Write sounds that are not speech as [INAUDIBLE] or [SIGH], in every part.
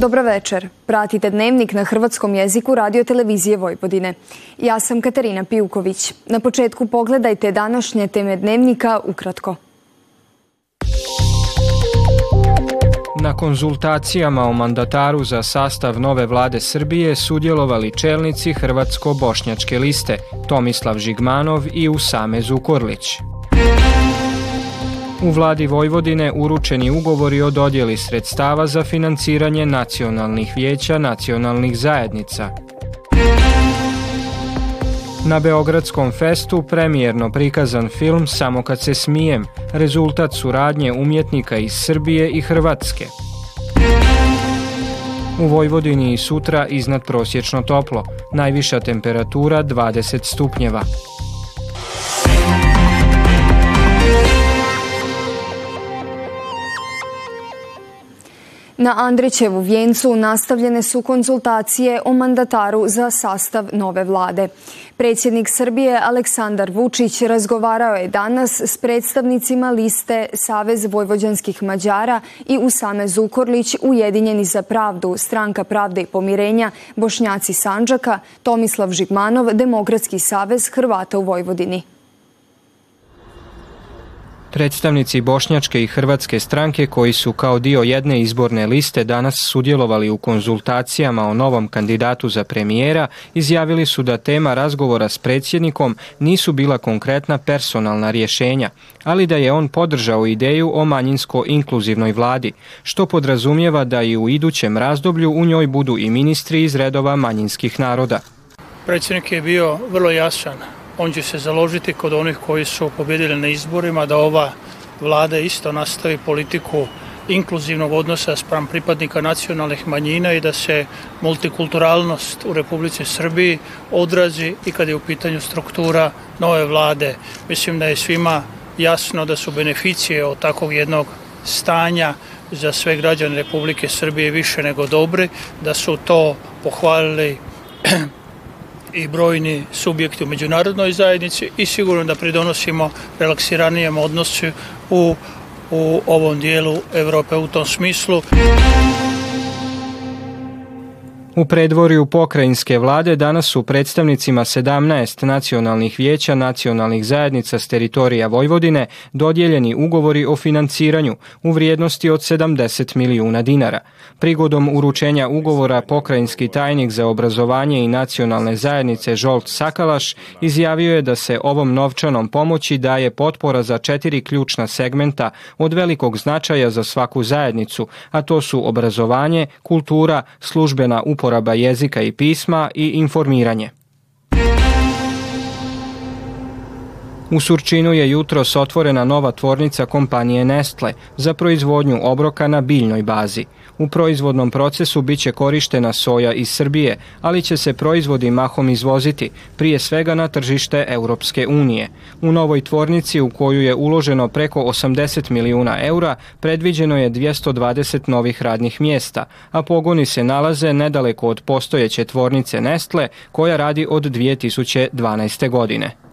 Dobro večer. Pratite dnevnik na hrvatskom jeziku radio televizije Vojvodine. Ja sam Katarina Pijuković. Na početku pogledajte današnje teme dnevnika ukratko. Na konzultacijama o mandataru za sastav nove vlade Srbije sudjelovali čelnici Hrvatsko-Bošnjačke liste Tomislav Žigmanov i Usame Zukorlić. U vladi Vojvodine uručeni ugovori o dodjeli sredstava za financiranje nacionalnih vijeća nacionalnih zajednica. Na Beogradskom festu premijerno prikazan film Samo kad se smijem, rezultat suradnje umjetnika iz Srbije i Hrvatske. U Vojvodini i sutra iznad prosječno toplo, najviša temperatura 20 stupnjeva. Na Andrićevu vijencu nastavljene su konzultacije o mandataru za sastav nove vlade. Predsjednik Srbije Aleksandar Vučić razgovarao je danas s predstavnicima liste Savez vojvođanskih Mađara i Usame Zukorlić Ujedinjeni za pravdu, Stranka pravde i pomirenja, Bošnjaci Sanđaka, Tomislav Žigmanov, Demokratski savez Hrvata u Vojvodini. Predstavnici Bošnjačke i Hrvatske stranke koji su kao dio jedne izborne liste danas sudjelovali u konzultacijama o novom kandidatu za premijera izjavili su da tema razgovora s predsjednikom nisu bila konkretna personalna rješenja, ali da je on podržao ideju o manjinsko-inkluzivnoj vladi, što podrazumijeva da i u idućem razdoblju u njoj budu i ministri iz redova manjinskih naroda. Predsjednik je bio vrlo jasan on će se založiti kod onih koji su pobjedili na izborima da ova vlada isto nastavi politiku inkluzivnog odnosa spram pripadnika nacionalnih manjina i da se multikulturalnost u Republici Srbiji odrazi i kad je u pitanju struktura nove vlade. Mislim da je svima jasno da su beneficije od takvog jednog stanja za sve građane Republike Srbije više nego dobre, da su to pohvalili [CLEARS THROAT] i brojni subjekti u međunarodnoj zajednici i sigurno da pridonosimo relaksiranijem odnosu u, u ovom dijelu Europe u tom smislu. U predvorju pokrajinske vlade danas su predstavnicima 17 nacionalnih vijeća nacionalnih zajednica s teritorija Vojvodine dodijeljeni ugovori o financiranju u vrijednosti od 70 milijuna dinara. Prigodom uručenja ugovora pokrajinski tajnik za obrazovanje i nacionalne zajednice Žolt Sakalaš izjavio je da se ovom novčanom pomoći daje potpora za četiri ključna segmenta od velikog značaja za svaku zajednicu, a to su obrazovanje, kultura, službena uporaba uporaba jezika i pisma i informiranje. U Surčinu je jutros otvorena nova tvornica kompanije Nestle za proizvodnju obroka na biljnoj bazi. U proizvodnom procesu bit će korištena soja iz Srbije, ali će se proizvodi mahom izvoziti, prije svega na tržište Europske unije. U novoj tvornici u koju je uloženo preko 80 milijuna eura, predviđeno je 220 novih radnih mjesta, a pogoni se nalaze nedaleko od postojeće tvornice Nestle koja radi od 2012. godine.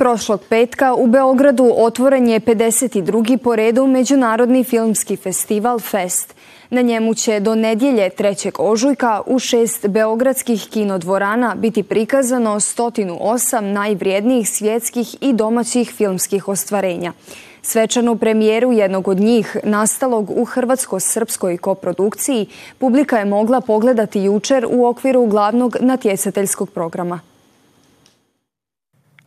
Prošlog petka u Beogradu otvoren je 52. po redu Međunarodni filmski festival Fest. Na njemu će do nedjelje 3. ožujka u šest beogradskih kinodvorana biti prikazano 108 najvrijednijih svjetskih i domaćih filmskih ostvarenja. Svečanu premijeru jednog od njih, nastalog u hrvatsko-srpskoj koprodukciji, publika je mogla pogledati jučer u okviru glavnog natjecateljskog programa.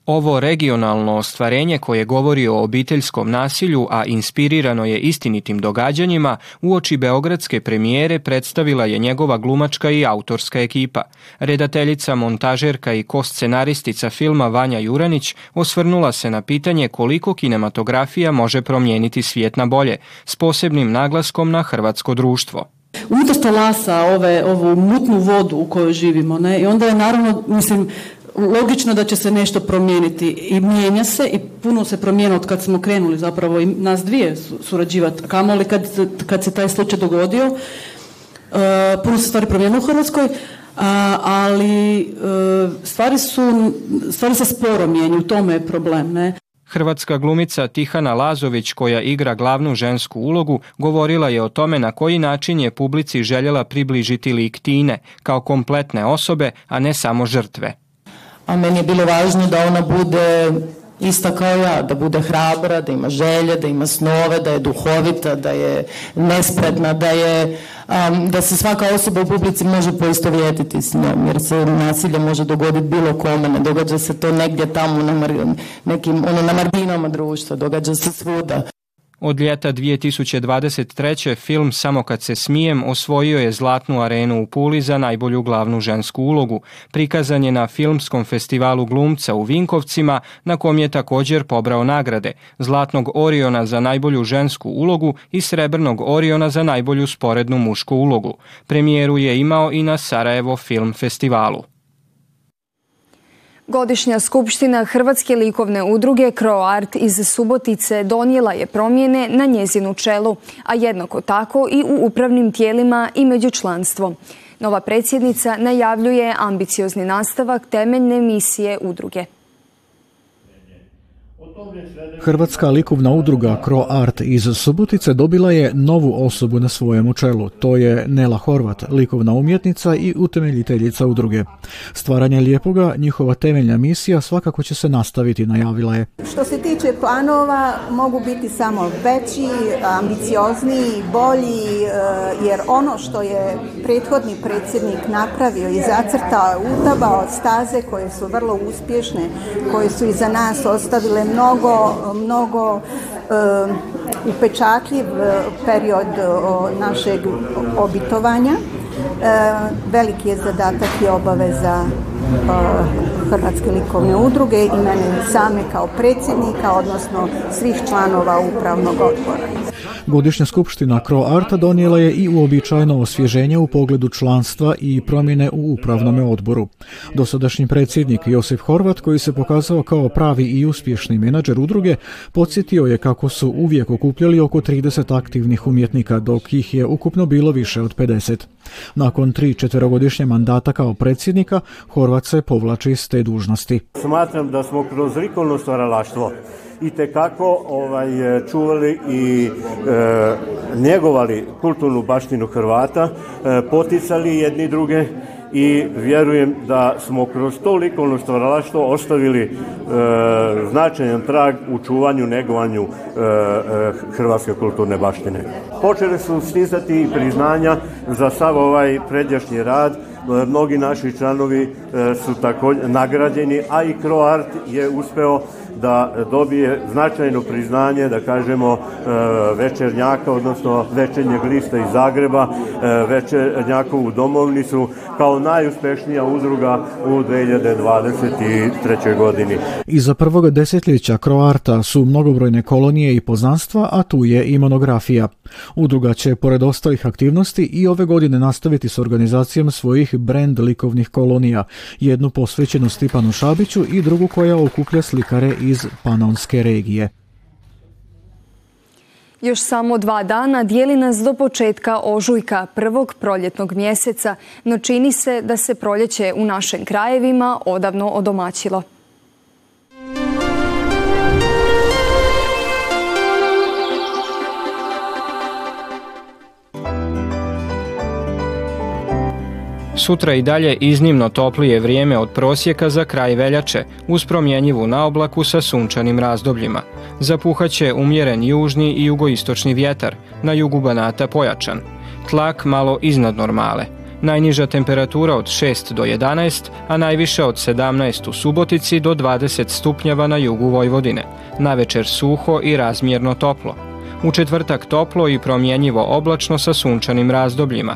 Ovo regionalno ostvarenje koje govori o obiteljskom nasilju, a inspirirano je istinitim događanjima, uoči beogradske premijere predstavila je njegova glumačka i autorska ekipa. Redateljica, montažerka i koscenaristica filma Vanja Juranić osvrnula se na pitanje koliko kinematografija može promijeniti svijet na bolje, s posebnim naglaskom na hrvatsko društvo unutar talasa ove, ovu mutnu vodu u kojoj živimo. Ne? I onda je naravno, mislim, logično da će se nešto promijeniti i mijenja se i puno se promijenilo od kad smo krenuli zapravo i nas dvije surađivati. Kamoli kad, kad se taj slučaj dogodio, uh, puno se stvari promijenilo u Hrvatskoj, ali uh, stvari su, stvari se sporo mijenju, u tome je problem, ne? Hrvatska glumica Tihana Lazović koja igra glavnu žensku ulogu govorila je o tome na koji način je publici željela približiti lik Tine kao kompletne osobe, a ne samo žrtve. A meni je bilo važno da ona bude ista kao ja, da bude hrabra, da ima želje, da ima snove, da je duhovita, da je nespretna, da je um, da se svaka osoba u publici može poistovjetiti s njom, jer se nasilje može dogoditi bilo kome, ne događa se to negdje tamo na, nekim, ono, na marginama društva, događa se svuda. Od ljeta 2023. film Samo kad se smijem osvojio je Zlatnu arenu u Puli za najbolju glavnu žensku ulogu. Prikazan je na Filmskom festivalu glumca u Vinkovcima, na kom je također pobrao nagrade Zlatnog Oriona za najbolju žensku ulogu i Srebrnog Oriona za najbolju sporednu mušku ulogu. Premijeru je imao i na Sarajevo Film festivalu. Godišnja skupština Hrvatske likovne udruge CroArt iz Subotice donijela je promjene na njezinu čelu, a jednako tako i u upravnim tijelima i među članstvom. Nova predsjednica najavljuje ambiciozni nastavak temeljne misije udruge. Hrvatska likovna udruga CroArt iz Subotice dobila je novu osobu na svojemu čelu. To je Nela Horvat, likovna umjetnica i utemeljiteljica udruge. Stvaranje lijepoga, njihova temeljna misija svakako će se nastaviti, najavila je. Što se tiče planova, mogu biti samo veći, ambiciozniji, bolji, e, jer ono što je prethodni predsjednik napravio i zacrtao, utabao staze koje su vrlo uspješne, koje su iza nas ostavile mnogo, mnogo uh, upečatljiv eh, period našeg obitovanja. Veliki je zadatak i obaveza Hrvatske likovne udruge i mene same kao predsjednika, odnosno svih članova upravnog odbora. Godišnja skupština CroArta donijela je i uobičajeno osvježenje u pogledu članstva i promjene u upravnom odboru. Dosadašnji predsjednik Josip Horvat, koji se pokazao kao pravi i uspješni menadžer udruge, podsjetio je kako su uvijek okupljali oko 30 aktivnih umjetnika, dok ih je ukupno bilo više od 50. Nakon tri četverogodišnje mandata kao predsjednika, Horvat se povlači iz te dužnosti. Smatram da smo kroz stvaralaštvo i tekako ovaj, čuvali i e, njegovali kulturnu baštinu Hrvata, e, poticali jedni druge i vjerujem da smo kroz to likovno stvaralaštvo ostavili e, značajan trag u čuvanju, negovanju e, e, hrvatske kulturne baštine. Počeli su stizati i priznanja za sav ovaj predjašnji rad, mnogi naši članovi su također nagrađeni, a i Croart je uspeo da dobije značajno priznanje, da kažemo, e, večernjaka, odnosno večernjeg lista iz Zagreba, e, večernjakovu domovnicu, kao najuspješnija udruga u 2023. godini. Iza prvog desetljeća Kroarta su mnogobrojne kolonije i poznanstva, a tu je i monografija. Udruga će, pored ostalih aktivnosti, i ove godine nastaviti s organizacijom svojih brand likovnih kolonija, jednu posvećenu Stipanu Šabiću i drugu koja okuplja slikare iz Panonske regije. Još samo dva dana dijeli nas do početka ožujka prvog proljetnog mjeseca, no čini se da se proljeće u našim krajevima odavno odomaćilo. Sutra i dalje iznimno toplije vrijeme od prosjeka za kraj veljače, uz promjenjivu naoblaku sa sunčanim razdobljima. Zapuhaće umjeren južni i jugoistočni vjetar, na jugu Banata pojačan. Tlak malo iznad normale. Najniža temperatura od 6 do 11, a najviše od 17 u Subotici do 20 stupnjeva na jugu Vojvodine. Na večer suho i razmjerno toplo. U četvrtak toplo i promjenjivo oblačno sa sunčanim razdobljima,